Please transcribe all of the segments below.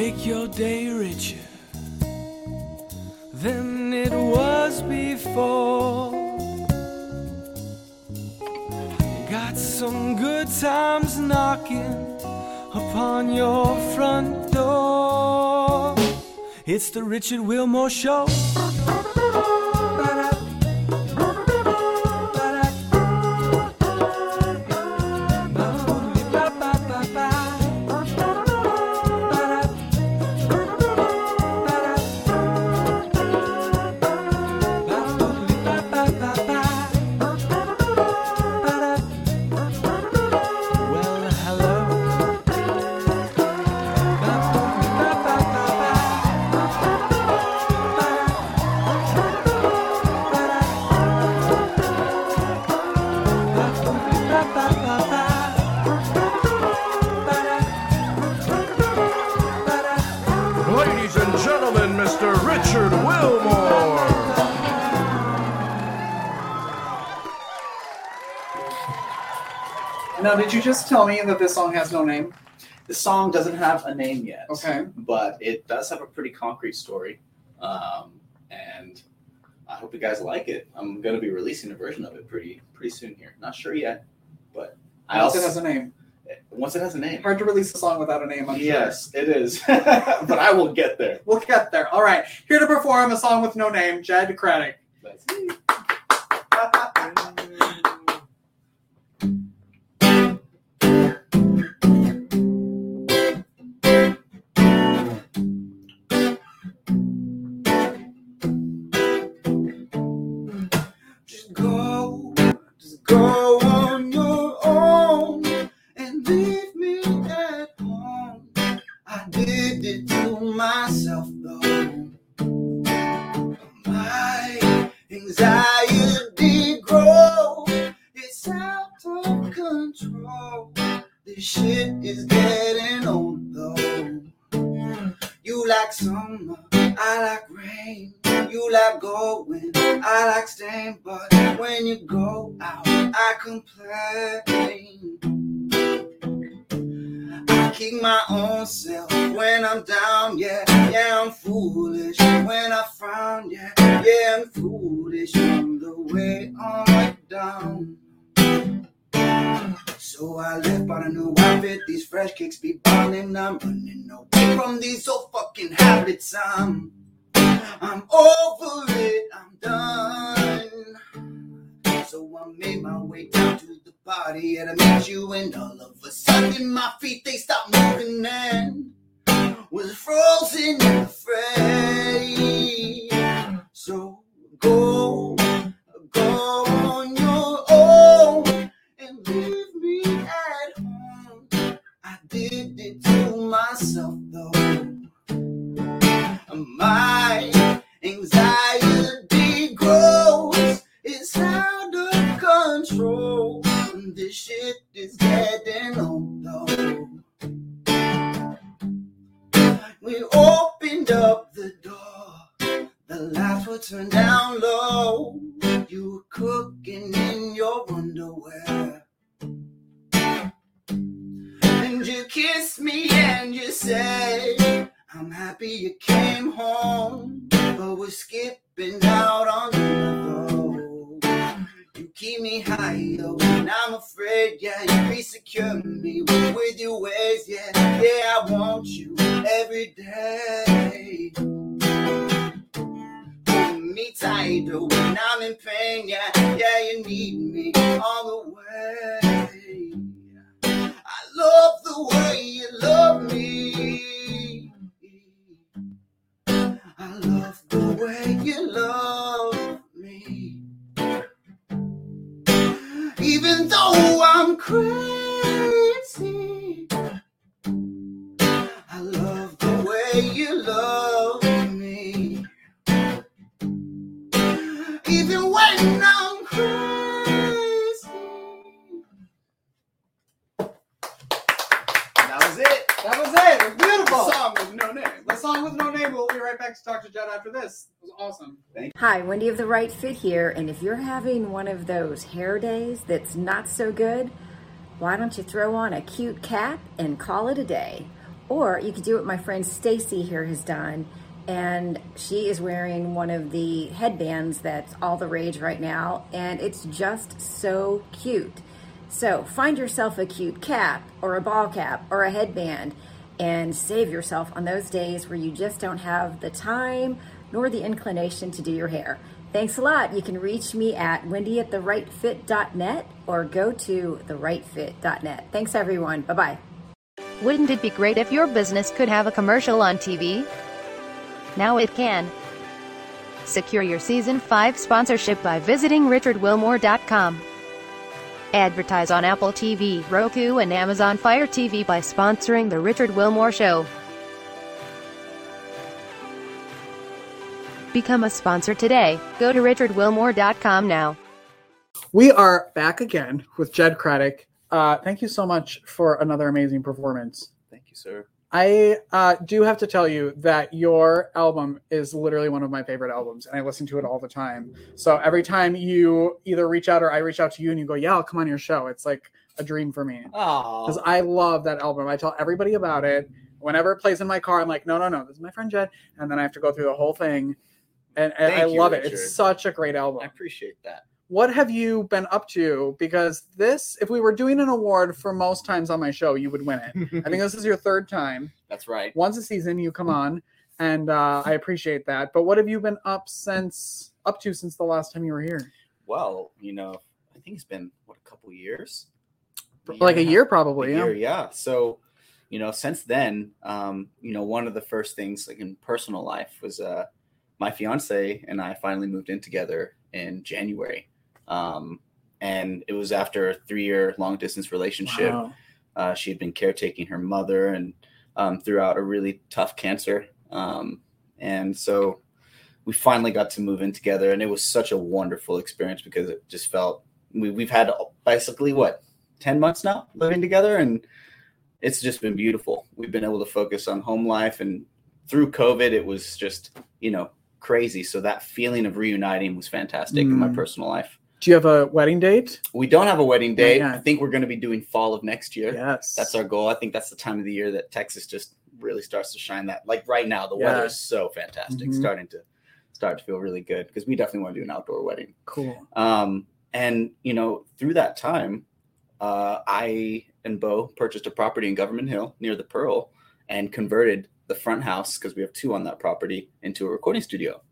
make your day richer than it was before. Got some good times knocking upon your front door. It's the Richard Wilmore Show. Now, did you just tell me that this song has no name? The song doesn't have a name yet. Okay. But it does have a pretty concrete story. Um, and I hope you guys like it. I'm going to be releasing a version of it pretty pretty soon here. Not sure yet, but I Once also it has a name. once it has a name. Hard to release a song without a name, I'm sure. Yes, it is. but I will get there. We'll get there. All right. Here to perform a song with no name, Jed Craddock. So I left bought a new outfit, these fresh kicks be ballin', I'm running away from these old fucking habits, I'm I'm over it, I'm done. So I made my way down to the party and I met you, and all of a sudden my feet they stopped moving and was frozen and afraid. So go, go did it to myself though. My anxiety grows, it's out of control. This shit is getting old though. We opened up Even though I'm crazy, Hi, Wendy of the Right Fit here, and if you're having one of those hair days that's not so good, why don't you throw on a cute cap and call it a day? Or you could do what my friend Stacy here has done. And she is wearing one of the headbands that's all the rage right now. And it's just so cute. So find yourself a cute cap or a ball cap or a headband and save yourself on those days where you just don't have the time nor the inclination to do your hair. Thanks a lot. You can reach me at wendy at therightfit.net or go to therightfit.net. Thanks, everyone. Bye bye. Wouldn't it be great if your business could have a commercial on TV? Now it can. Secure your season 5 sponsorship by visiting richardwilmore.com. Advertise on Apple TV, Roku, and Amazon Fire TV by sponsoring The Richard Wilmore Show. Become a sponsor today. Go to richardwilmore.com now. We are back again with Jed Craddock. Uh, thank you so much for another amazing performance. Thank you, sir. I uh, do have to tell you that your album is literally one of my favorite albums, and I listen to it all the time. So every time you either reach out or I reach out to you and you go, "Yeah, I'll come on your show," it's like a dream for me because I love that album. I tell everybody about it. Whenever it plays in my car, I'm like, "No, no, no, this is my friend Jed," and then I have to go through the whole thing, and, and I you, love it. It's such a great album I appreciate that. what have you been up to? Because this, if we were doing an award for most times on my show, you would win it. I think this is your third time. That's right. Once a season, you come on, and uh, I appreciate that. But what have you been up since up to since the last time you were here? Well, you know, I think it's been what a couple years, Like a year, probably. a Yeah. year, yeah. So, you know, since then, um, you know, one of the first things like in personal life was uh, my fiance and I finally moved in together in January, um, and it was after a three-year long-distance relationship. Wow. Uh, she had been caretaking her mother and um, throughout a really tough cancer. Um, and so we finally got to move in together. And it was such a wonderful experience because it just felt we, we've had basically what, 10 months now living together. And it's just been beautiful. We've been able to focus on home life. And through COVID, it was just, you know, crazy. So that feeling of reuniting was fantastic in my Mm. personal life. Do you have a wedding date? We don't have a wedding date. yet. I think we're going to be doing fall of next year Yes. that's our goal. I think that's the time of the year that Texas just really starts to shine. That like right now, the Yeah. weather is so fantastic, Mhm. starting to start to feel really good because we definitely want to do an outdoor wedding. cool. Um, and you know, through that time, uh, I and Bo purchased a property in Government Hill near the Pearl and converted the front house because we have two on that property into a recording studio.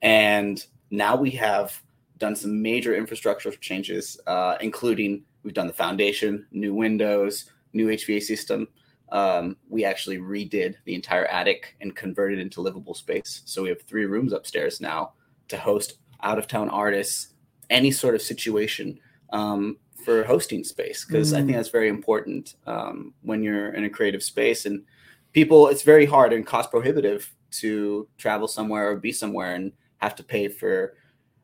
And now we have done some major infrastructure changes, uh, including we've done the foundation, new windows, new HVAC system. Um, we actually redid the entire attic and converted into livable space. So we have three rooms upstairs now to host out of town artists, any sort of situation um, for hosting space. Because I Mm. think that's very important um, when you're in a creative space and people, it's very hard and cost prohibitive to travel somewhere or be somewhere and have to pay for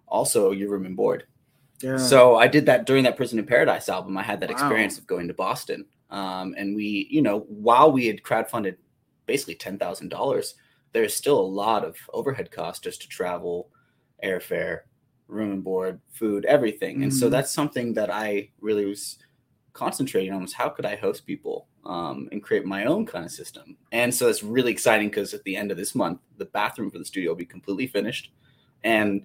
also your room and board. Yeah. So I did that during that Prison in Paradise album. I had that Wow. experience of going to Boston. Um, and we, you know, while we had crowdfunded basically $10,000, there's still a lot of overhead costs just to travel, airfare, room and board, food, everything. And so Mhm. that's something that I really was concentrating on was how could I host people um, and create my own kind of system. And so it's really exciting because at the end of this month, the bathroom for the studio will be completely finished. And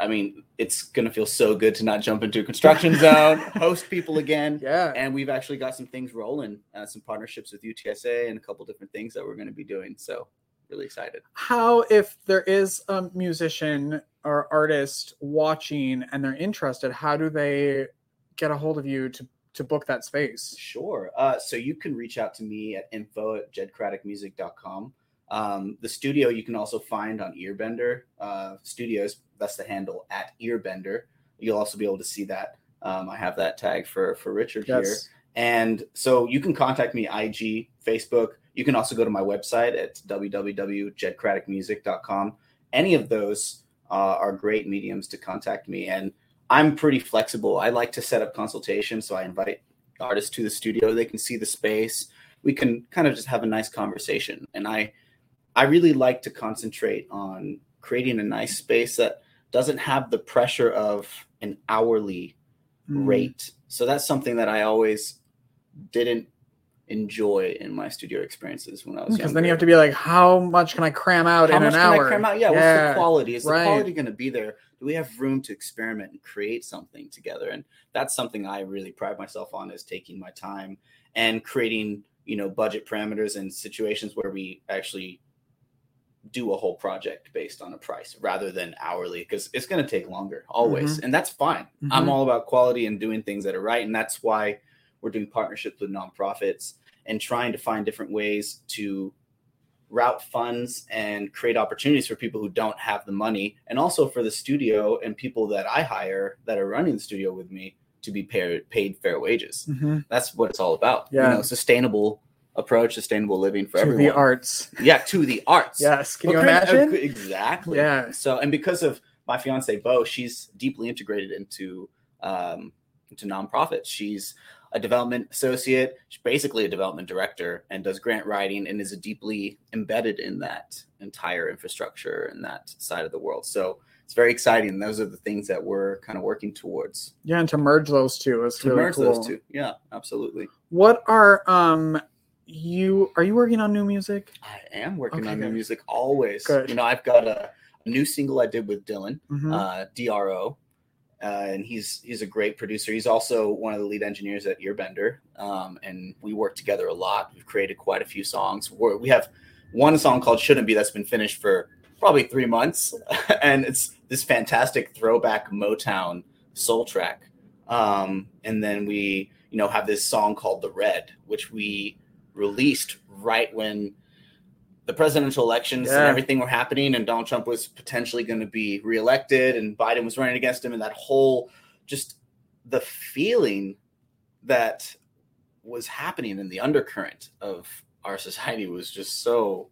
I mean, it's going to feel so good to not jump into a construction zone, host people again. yeah. And we've actually got some things rolling, uh, some partnerships with UTSA and a couple different things that we're going to be doing. So, really excited. how if there is a musician or artist watching and they're interested how do they get a hold of you to to book that space Sure. Uh, so, you can reach out to me at info at jedcraddockmusic.com. Um, the studio you can also find on Earbender uh, Studios. That's the handle at Earbender. You'll also be able to see that. Um, I have that tag for for Richard here. yes And so you can contact me IG, Facebook. You can also go to my website at www.jedcraddockmusic.com. Any of those uh, are great mediums to contact me. And I'm pretty flexible. I like to set up consultations. So I invite artists to the studio. They can see the space. We can kind of just have a nice conversation. And I, I really like to concentrate on creating a nice space that doesn't have the pressure of an hourly Mm. rate. So that's something that I always didn't enjoy in my studio experiences when I was Because younger. then you have to be like, how much can I cram out in an hour? How in much an can hour? I cram out? Yeah, what's the quality? Is right. the quality going to be there? Do we have room to experiment and create something together? And that's something I really pride myself on is taking my time and creating, you know, budget parameters and situations where we actually do a whole project based on a price rather than hourly because it's going to take longer always and that's fine i'm Mhm. all about quality and doing things that are right and that's why we're doing partnerships with nonprofits and trying to find different ways to route funds and create opportunities for people who don't have the money and also for the studio and people that i hire that are running the studio with me to be paid, paid fair wages Mhm. that's what it's all about Yeah. you know sustainable approach sustainable living for To everyone the arts. yeah to the arts Yes. Can you imagine? exactly Yeah. so and because of my fiance bo she's deeply integrated into um into nonprofits she's a development associate she's basically a development director and does grant writing and is deeply embedded in that entire infrastructure and that side of the world so it's very exciting those are the things that we're kind of working towards Yeah, and to merge those two is to really merge cool. those two yeah absolutely What are um you are you working on new music? i am working Okay, on new music always Good. you know i've got a, new single i did with dylan Mhm. uh, DRO, uh, and he's he's a great producer. He's also one of the lead engineers at Earbender, um, and we work together a lot. We've created quite a few songs. We're, we have one song called "Shouldn't Be" that's been finished for probably three months, and it's this fantastic throwback Motown soul track. Um, and then we, you know, have this song called "The Red," which we released right when the presidential elections and everything were happening, and Donald Trump was potentially going to be reelected, and Biden was running against him, and that whole just the feeling that was happening in the undercurrent of our society was just so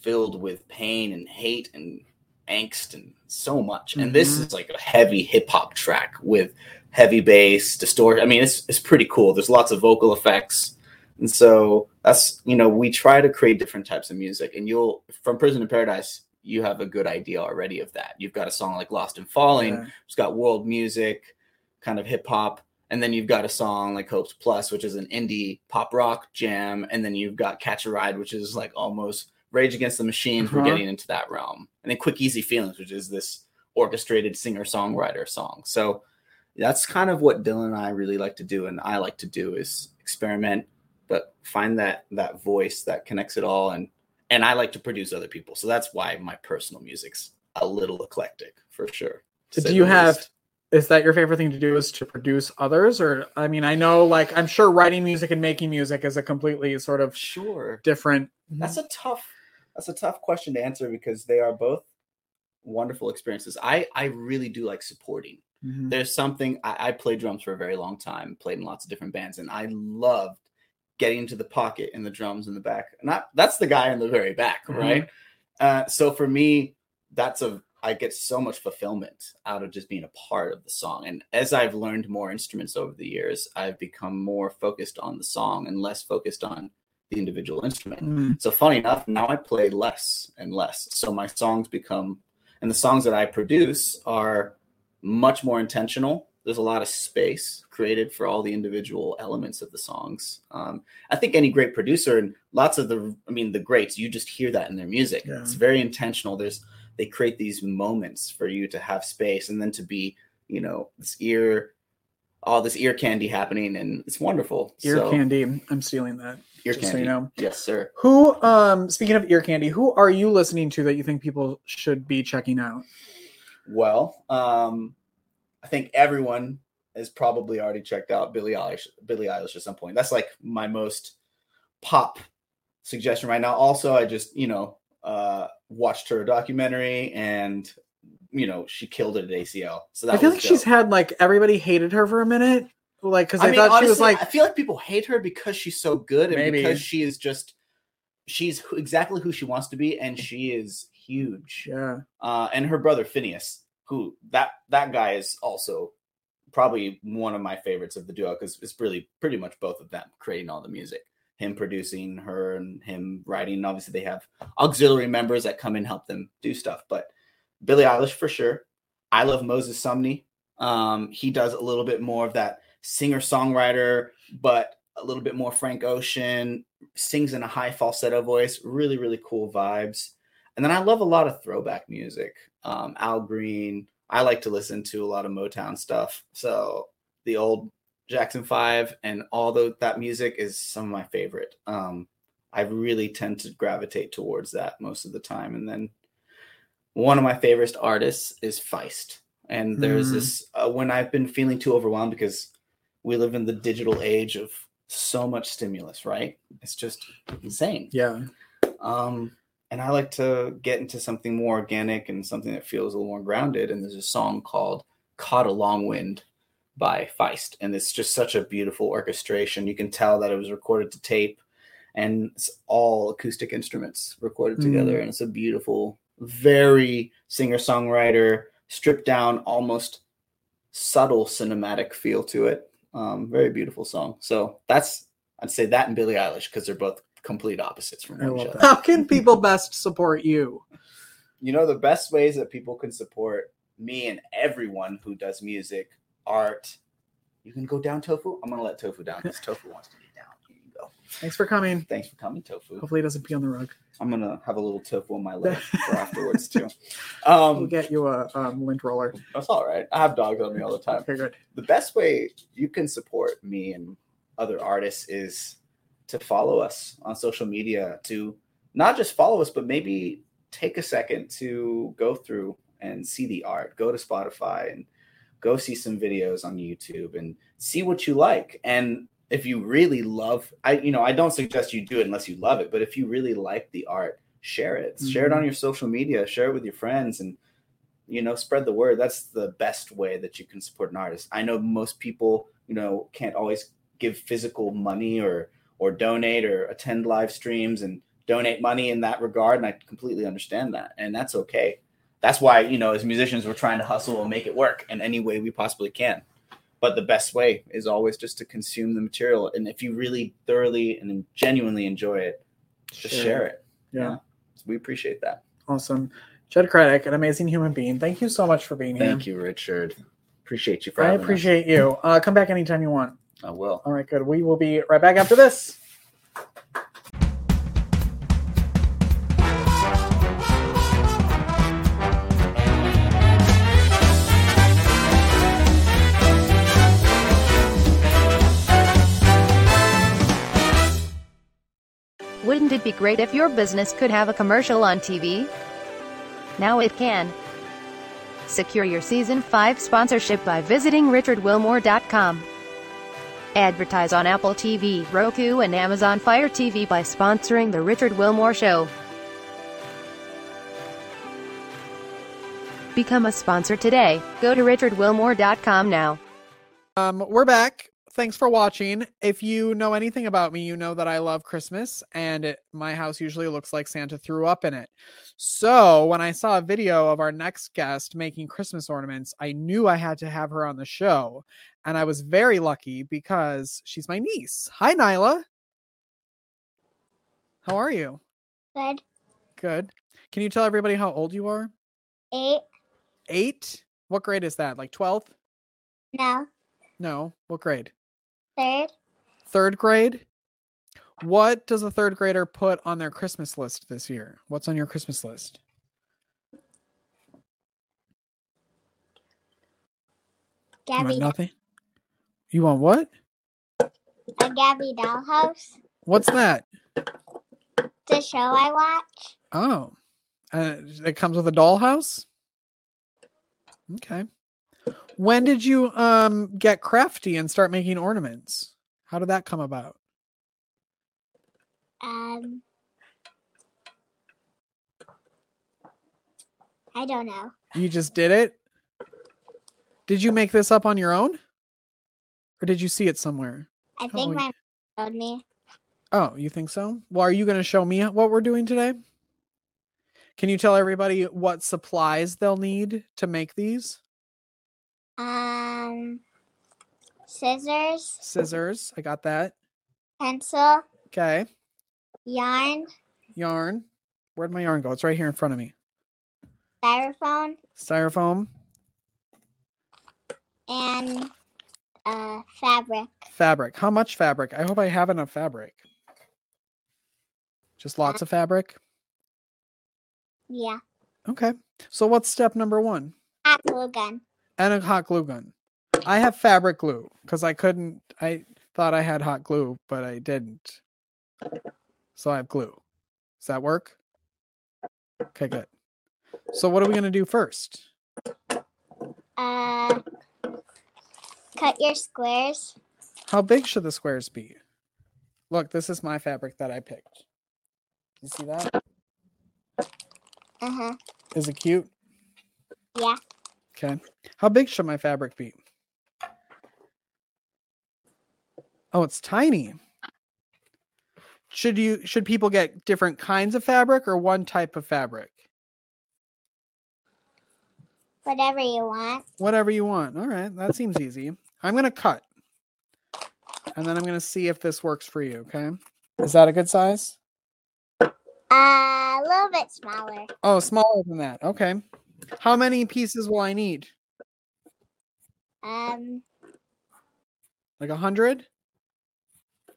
filled with pain and hate and angst and so much. And this Mhm. is like a heavy hip hop track with heavy bass, distort. I mean, it's it's pretty cool. There's lots of vocal effects. And so that's you know, we try to create different types of music. And you'll from Prison to Paradise, you have a good idea already of that. You've got a song like Lost and Falling, Yeah. it's got world music, kind of hip hop, and then you've got a song like Hopes Plus, which is an indie pop rock jam, and then you've got Catch a Ride, which is like almost Rage Against the Machines. We're Uh-huh. getting into that realm, and then Quick Easy Feelings, which is this orchestrated singer songwriter song. So that's kind of what Dylan and I really like to do, and I like to do is experiment, but find that that voice that connects it all, and and I like to produce other people. So that's why my personal music's a little eclectic for sure. to So say do you have least. is that your favorite thing to do is to produce others or I mean I know like I'm sure writing music and making music is a completely sort of sure different That's a tough that's a tough question to answer because they are both wonderful experiences. I I really do like supporting. Mhm. There's something I, I played drums for a very long time, played in lots of different bands, and I loved getting into the pocket and the drums in the back. Not that's the guy in the very back, Mhm. right? Uh, so for me, that's a I get so much fulfillment out of just being a part of the song. And as I've learned more instruments over the years, I've become more focused on the song and less focused on the individual instrument. Mm. So funny enough, now I play less and less. So my songs become, and the songs that I produce are much more intentional. There's a lot of space created for all the individual elements of the songs. Um, I think any great producer and lots of the, I mean, the greats, you just hear that in their music. Yeah. It's very intentional. There's, they create these moments for you to have space and then to be, you know, this ear, all this ear candy happening, and it's wonderful. ear So, candy I'm stealing that ear just so candy. you know. Yes, sir. Who um speaking of ear candy who are you listening to that you think people should be checking out Well, um, I think everyone has probably already checked out Billie Eilish, Billie Eilish at some point. That's like my most pop suggestion right now. Also, I just you know uh, watched her documentary, and you know she killed it at ACL. So that I feel was like she's had like everybody hated her for a minute like cuz I, I mean, thought she was like I feel like people hate her because she's so good and Maybe. because she is just she's exactly who she wants to be, and she is huge. yeah uh, and her brother Finneas, who that that guy is also probably one of my favorites of the duo because it's really pretty much both of them creating all the music, him producing, her and him writing. Obviously, they have auxiliary members that come and help them do stuff, but Billie Eilish for sure. I love Moses Sumney. Um, he does a little bit more of that singer songwriter, but a little bit more Frank Ocean, sings in a high falsetto voice, really, really cool vibes. And then I love a lot of throwback music. Um, Al Green. I like to listen to a lot of Motown stuff. So the old Jackson Five and all the, that music is some of my favorite. Um, I really tend to gravitate towards that most of the time. And then one of my favorite artists is Feist. And there's Mm. this uh, when I've been feeling too overwhelmed because we live in the digital age of so much stimulus, right? It's just insane. Yeah. Um, and I like to get into something more organic and something that feels a little more grounded. And there's a song called Caught a Long Wind by Feist. And it's just such a beautiful orchestration. You can tell that it was recorded to tape and it's all acoustic instruments recorded Mm. together. And it's a beautiful, very singer songwriter, stripped down, almost subtle cinematic feel to it. Um, very beautiful song. So that's, I'd say that and Billie Eilish because they're both complete opposites from I each other. How can people best support you? You know, the best ways that people can support me and everyone who does music, art, you can go down Tofu. I'm gonna let Tofu down because Tofu wants to be down. Here you go. Thanks for coming. Thanks for coming, Tofu. Hopefully, it doesn't pee on the rug. I'm gonna have a little tofu on my leg for afterwards too. We'll Um, get you a um, lint roller. that's all right. I have dogs on me all the time. Okay, good. the best way you can support me and other artists is to follow us on social media to not just follow us but maybe take a second to go through and see the art. Go to spotify and go see some videos on youtube and see what you like. And if you really love i you know i don't suggest you do it unless you love it but if you really like the art share it. Mm-hmm. Share it on your social media. Share it with your friends and you know spread the word. That's the best way that you can support an artist. I know most people you know can't always give physical money or or donate or attend live streams and donate money in that regard and i completely understand that and that's okay that's why you know as musicians we're trying to hustle and make it work in any way we possibly can but the best way is always just to consume the material and if you really thoroughly and genuinely enjoy it just Share share it Yeah. we appreciate that Awesome. Jed Craddock, an amazing human being. Thank you so much for being here. thank you richard appreciate you for I having us. appreciate you. Uh, come back anytime you want. I will All right, good. We will be right back after this. Wouldn't it be great if your business could have a commercial on TV? Now it can. Secure your season 5 sponsorship by visiting richardwilmore.com. Advertise on Apple TV, Roku, and Amazon Fire TV by sponsoring The Richard Wilmore Show. Become a sponsor today. Go to richardwilmore.com now. Um, we're back. Thanks for watching. If you know anything about me, you know that I love Christmas, and it, my house usually looks like Santa threw up in it. So when I saw a video of our next guest making Christmas ornaments, I knew I had to have her on the show, and I was very lucky because she's my niece. Hi, Nyla. How are you? Good. Good. Can you tell everybody how old you are? Eight. Eight. What grade is that? Like twelfth? No. No. What grade? Third. third grade what does a third grader put on their christmas list this year what's on your christmas list Gabby. nothing you want what? A Gabby Dollhouse. what's that? The show I watch. oh. Uh, it comes with a dollhouse? Okay. When did you um get crafty and start making ornaments? How did that come about? Um. I don't know. you just did it? Did you make this up on your own or did you see it somewhere I think my mom told me. Oh, you think so? Well, are you going to show me what we're doing today? Can you tell everybody what supplies they'll need to make these? Um. Scissors, Scissors, I got that. pencil, Okay. yarn, Yarn. Where'd my yarn go? It's right here in front of me. styrofoam, Styrofoam. and Uh, fabric. Fabric. How much fabric? I hope I have enough fabric. Just lots of fabric. Yeah. Okay. So what's step number one? Hot glue gun. And a hot glue gun. I have fabric glue because I couldn't. I thought I had hot glue, but I didn't. So I have glue. Does that work? Okay, good. So what are we gonna do first? Uh, cut your squares. How big should the squares be? Look, this is my fabric that I picked. You see that? Uh huh. Is it cute? Yeah. Okay. How big should my fabric be? Oh, it's tiny. Should you should people get different kinds of fabric or one type of fabric? Whatever you want. Whatever you want. All right, that seems easy. I'm going to cut. And then I'm going to see if this works for you, okay? Is that a good size? Uh, a little bit smaller. Oh, smaller than that. Okay. How many pieces will I need? Um, Like a hundred?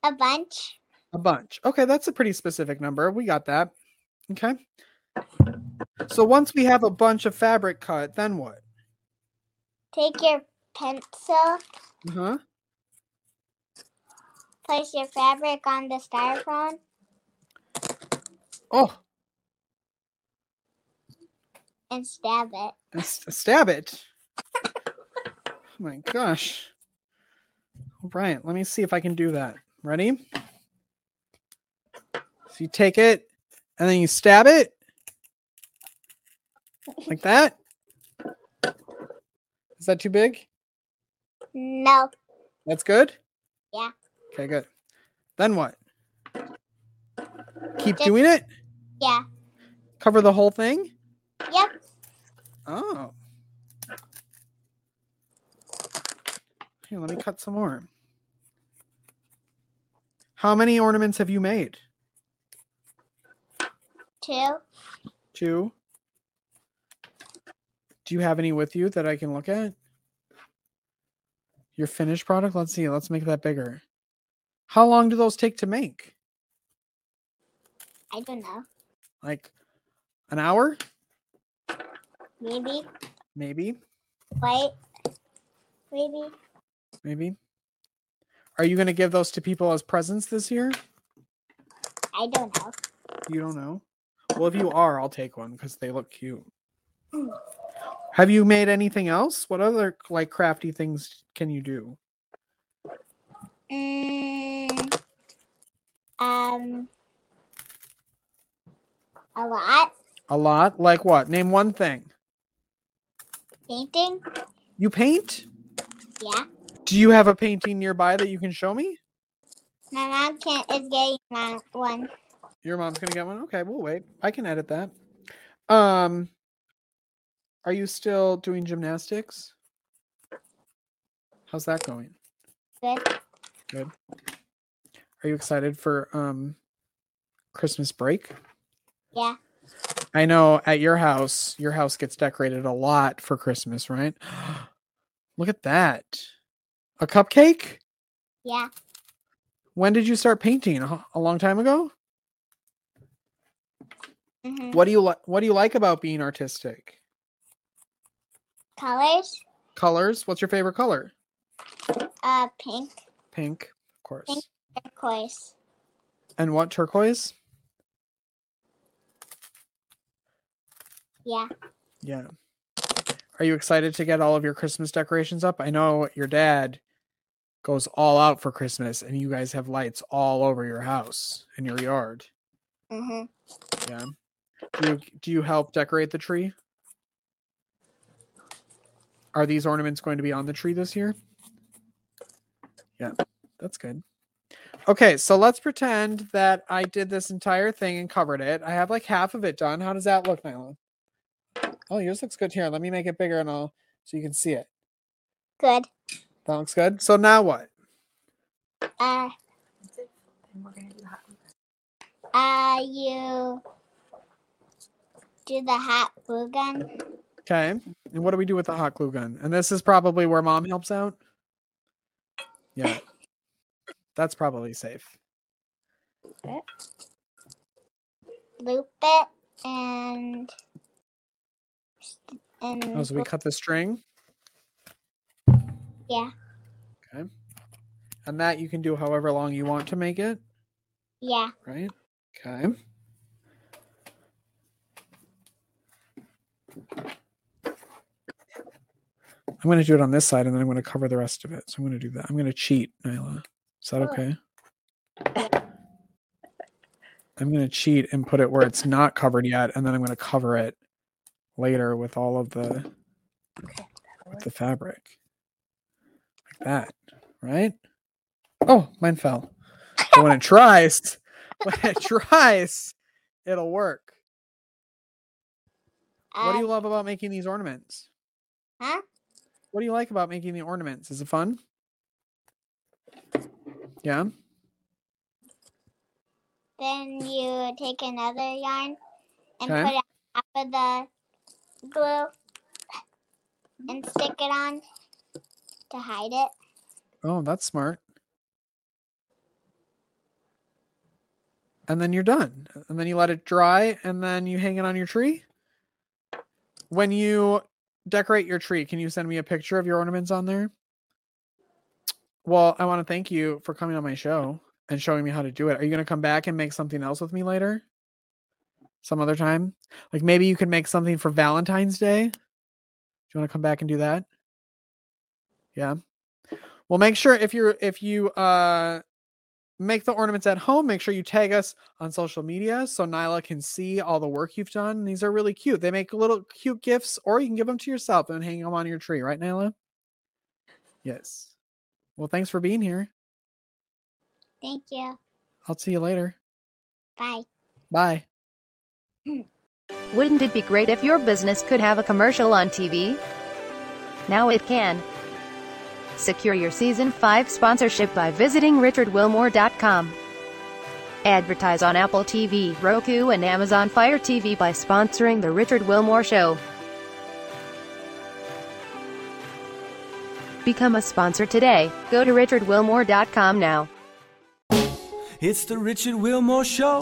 a bunch. A bunch. Okay, that's a pretty specific number. We got that. Okay. So once we have a bunch of fabric cut, then what? Take your pencil. Uh-huh. Place your fabric on the styrofoam. Oh, and stab it. s- stab it. Oh my gosh. All right, let me see if I can do that. Ready? So you take it and then you stab it like that. Is that too big? No. That's good? Yeah. Okay, good. Then what? Keep Just- doing it? Yeah. Cover the whole thing? Yep. Oh. Here, let me cut some more. How many ornaments have you made? Two. Two. Do you have any with you that I can look at? Your finished product? Let's see. Let's make that bigger. How long do those take to make? I don't know. Like an hour? Maybe. Maybe. Wait. Maybe. Maybe. Are you going to give those to people as presents this year? I don't know. You don't know? Well, if you are, I'll take one because they look cute. Have you made anything else? What other like crafty things can you do? Mm, um. A lot. A lot? Like what? Name one thing. Painting. You paint? Yeah. Do you have a painting nearby that you can show me? My mom can is getting one. Your mom's gonna get one. Okay, we'll wait. I can edit that. Um, are you still doing gymnastics? How's that going? Good. Good. Are you excited for um Christmas break? Yeah. I know at your house, your house gets decorated a lot for Christmas, right? Look at that. A cupcake? Yeah. When did you start painting? A long time ago? hmm What do you like what do you like about being artistic? Colors. Colors? What's your favorite color? Uh, pink, Pink, of course. Pink. turquoise. And what turquoise? Yeah. Yeah. Are you excited to get all of your Christmas decorations up? I know your dad goes all out for Christmas and you guys have lights all over your house and your yard. Hmm Yeah. Do you do you help decorate the tree? Are these ornaments going to be on the tree this year? Yeah, that's good. Okay, so let's pretend that I did this entire thing and covered it. I have like half of it done. How does that look, Nyla? Oh, yours looks good here. Let me make it bigger and all so you can see it. Good. That looks good. So now what? Uh. Uh, you do the hot glue gun. Okay. And what do we do with the hot glue gun? And this is probably where mom helps out. Yeah. That's probably safe. Loop it and and Oh, so we cut the string. yeah Okay. And that you can do however long you want to make it, yeah right? Okay. I'm going to do it on this side and then I'm going to cover the rest of it. So I'm going to do that. I'm going to cheat, Nyla. Is that Oh. okay? I'm going to cheat and put it where it's not covered yet, and then I'm going to cover it later with all of the with the fabric, like that, right? Oh, mine fell. But when it tries, when it tries, it'll work. What do you Um, love about making these ornaments? huh What do you like about making the ornaments? Is it fun? Yeah. then you take another yarn and Okay. put it on top of the glue and stick it on to hide it Oh, that's smart. And then you're done. And then you let it dry and then you hang it on your tree. When you decorate your tree, can you send me a picture of your ornaments on there? Well, I want to thank you for coming on my show and showing me how to do it. Are you going to come back and make something else with me later? Some other time? Like maybe you could make something for Valentine's Day? Do you want to come back and do that? Yeah. Well, make sure if you're if you uh make the ornaments at home, make sure you tag us on social media so Nyla can see all the work you've done. These are really cute. They make little cute gifts, or you can give them to yourself and hang them on your tree, right, Nyla? Yes. Well, thanks for being here. thank you I'll see you later. bye Bye. Wouldn't it be great if your business could have a commercial on TV? Now it can. Secure your season 5 sponsorship by visiting richardwilmore.com. Advertise on Apple TV, Roku, and Amazon Fire TV by sponsoring The Richard Wilmore Show. Become a sponsor today. Go to richardwilmore.com now. It's the Richard Wilmore Show.